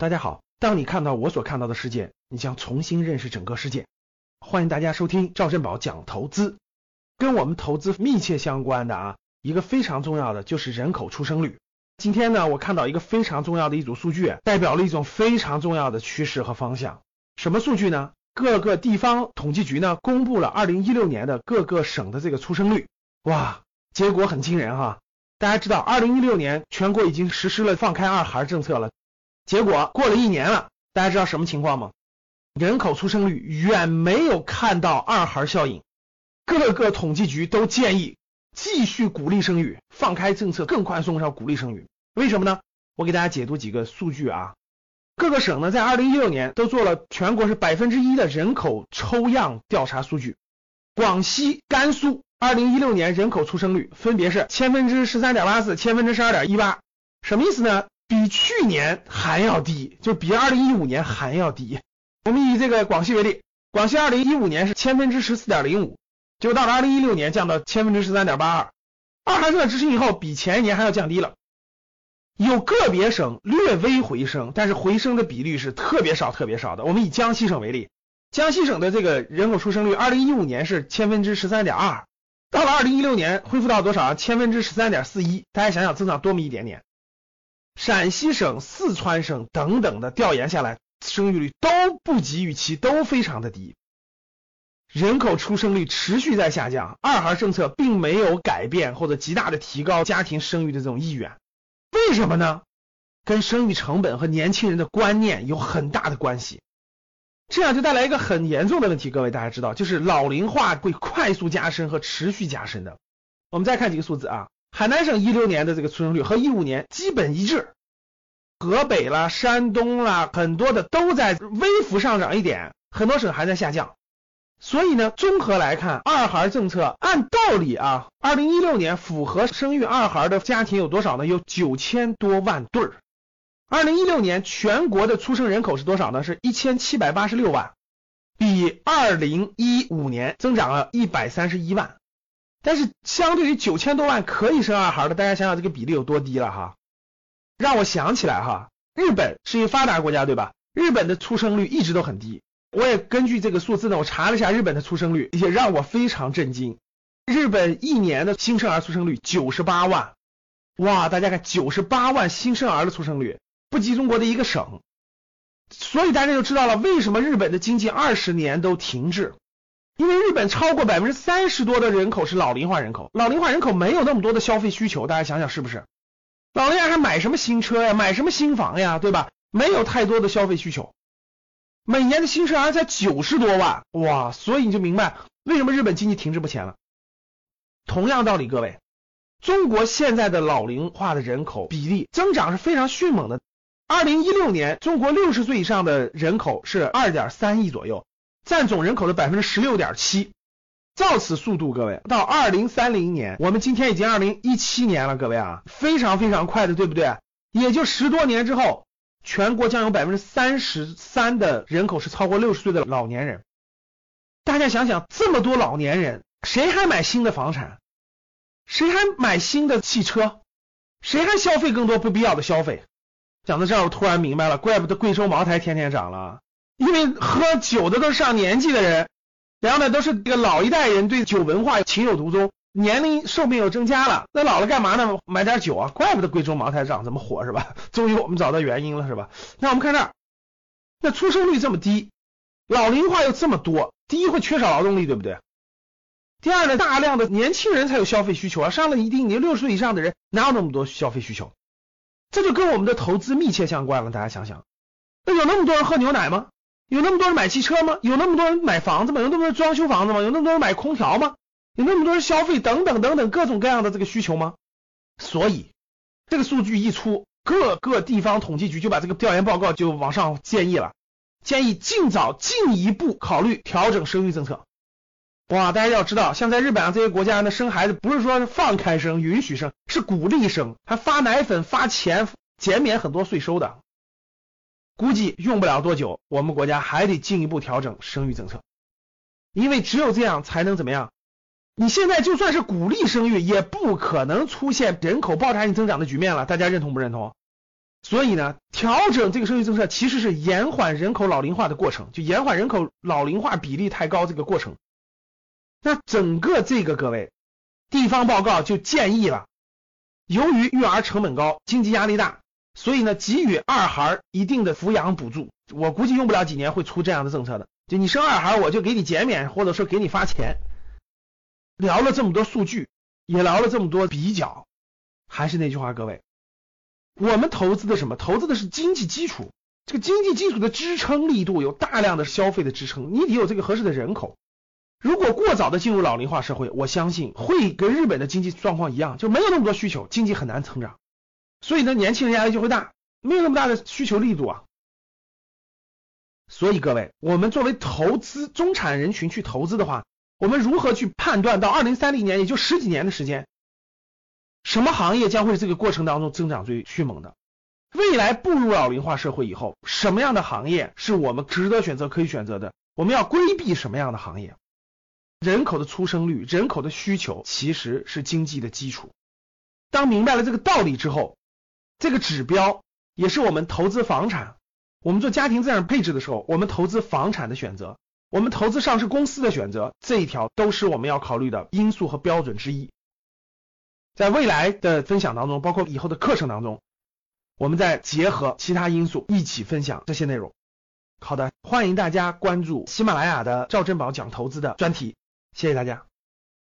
大家好，当你看到我所看到的世界，你将重新认识整个世界。欢迎大家收听赵振宝讲投资，跟我们投资密切相关的啊，一个非常重要的就是人口出生率。今天呢，我看到一个非常重要的一组数据，代表了一种非常重要的趋势和方向。什么数据呢？各个地方统计局呢公布了二零一六年的各个省的这个出生率，哇，结果很惊人哈。大家知道，二零一六年全国已经实施了放开二孩政策了。结果过了一年了，大家知道什么情况吗？人口出生率远没有看到二孩效应，各个统计局都建议继续鼓励生育，放开政策更宽松，要鼓励生育。为什么呢？我给大家解读几个数据啊。各个省呢，在二零一六年都做了全国是百分之一的人口抽样调查数据。广西、甘肃二零一六年人口出生率分别是千分之十三点八四、千分之十二点一八，什么意思呢？比去年还要低，就比二零一五年还要低。我们以这个广西为例，广西二零一五年是千分之十四点零五，就到了二零一六年降到千分之十三点八二。二孩政策执行以后，比前一年还要降低了。有个别省略微回升，但是回升的比率是特别少、特别少的。我们以江西省为例，江西省的这个人口出生率，二零一五年是千分之十三点二，到了二零一六年恢复到多少啊？千分之十三点四一。大家想想，增长多么一点点。陕西省、四川省等等的调研下来，生育率都不及预期，都非常的低，人口出生率持续在下降，二孩政策并没有改变或者极大的提高家庭生育的这种意愿，为什么呢？跟生育成本和年轻人的观念有很大的关系，这样就带来一个很严重的问题，各位大家知道，就是老龄化会快速加深和持续加深的。我们再看几个数字啊。海南省一六年的这个出生率和一五年基本一致，河北啦、山东啦，很多的都在微幅上涨一点，很多省还在下降。所以呢，综合来看，二孩政策按道理啊，二零一六年符合生育二孩的家庭有多少呢？有九千多万对儿。二零一六年全国的出生人口是多少呢？是一千七百八十六万，比二零一五年增长了一百三十一万。但是相对于九千多万可以生二孩的，大家想想这个比例有多低了哈？让我想起来哈，日本是一个发达国家对吧？日本的出生率一直都很低。我也根据这个数字呢，我查了一下日本的出生率，也让我非常震惊。日本一年的新生儿出生率九十八万，哇！大家看九十八万新生儿的出生率，不及中国的一个省。所以大家就知道了为什么日本的经济二十年都停滞。因为日本超过百分之三十多的人口是老龄化人口，老龄化人口没有那么多的消费需求，大家想想是不是？老年人还买什么新车呀，买什么新房呀，对吧？没有太多的消费需求，每年的新生儿才九十多万，哇！所以你就明白为什么日本经济停滞不前了。同样道理，各位，中国现在的老龄化的人口比例增长是非常迅猛的。二零一六年，中国六十岁以上的人口是二点三亿左右。占总人口的百分之十六点七，照此速度，各位到二零三零年，我们今天已经二零一七年了，各位啊，非常非常快的，对不对？也就十多年之后，全国将有百分之三十三的人口是超过六十岁的老年人。大家想想，这么多老年人，谁还买新的房产？谁还买新的汽车？谁还消费更多不必要的消费？讲到这儿，我突然明白了，怪不得贵州茅台天天涨了。因为喝酒的都是上年纪的人，然后呢都是这个老一代人对酒文化情有独钟，年龄寿命又增加了，那老了干嘛呢？买点酒啊，怪不得贵州茅台涨这么火是吧？终于我们找到原因了是吧？那我们看这儿，那出生率这么低，老龄化又这么多，第一会缺少劳动力，对不对？第二呢，大量的年轻人才有消费需求啊，上了一定年六十岁以上的人哪有那么多消费需求？这就跟我们的投资密切相关了，大家想想，那有那么多人喝牛奶吗？有那么多人买汽车吗？有那么多人买房子吗？有那么多人装修房子吗？有那么多人买空调吗？有那么多人消费等等等等各种各样的这个需求吗？所以这个数据一出，各个地方统计局就把这个调研报告就往上建议了，建议尽早进一步考虑调整生育政策。哇，大家要知道，像在日本啊这些国家呢，生孩子不是说放开生、允许生，是鼓励生，还发奶粉、发钱、减免很多税收的。估计用不了多久，我们国家还得进一步调整生育政策，因为只有这样才能怎么样？你现在就算是鼓励生育，也不可能出现人口爆炸性增长的局面了。大家认同不认同？所以呢，调整这个生育政策其实是延缓人口老龄化的过程，就延缓人口老龄化比例太高这个过程。那整个这个各位地方报告就建议了，由于育儿成本高，经济压力大，所以呢，给予二孩一定的抚养补助。我估计用不了几年会出这样的政策的，就你生二孩，我就给你减免，或者说给你发钱。聊了这么多数据，也聊了这么多比较，还是那句话，各位。我们投资的什么？投资的是经济基础，这个经济基础的支撑力度有大量的消费的支撑，你得有这个合适的人口。如果过早的进入老龄化社会，我相信会跟日本的经济状况一样，就没有那么多需求，经济很难成长。所以呢，年轻人压力就会大，没有那么大的需求力度啊。所以各位，我们作为投资中产人群去投资的话，我们如何去判断到二零三零年，也就十几年的时间？什么行业将会这个过程当中增长最迅猛的？未来步入老龄化社会以后，什么样的行业是我们值得选择、可以选择的？我们要规避什么样的行业？人口的出生率、人口的需求其实是经济的基础。当明白了这个道理之后，这个指标也是我们投资房产、我们做家庭资产配置的时候，我们投资房产的选择、我们投资上市公司的选择，这一条都是我们要考虑的因素和标准之一。在未来的分享当中，包括以后的课程当中，我们再结合其他因素一起分享这些内容。好的，欢迎大家关注喜马拉雅的赵振宝讲投资的专题，谢谢大家。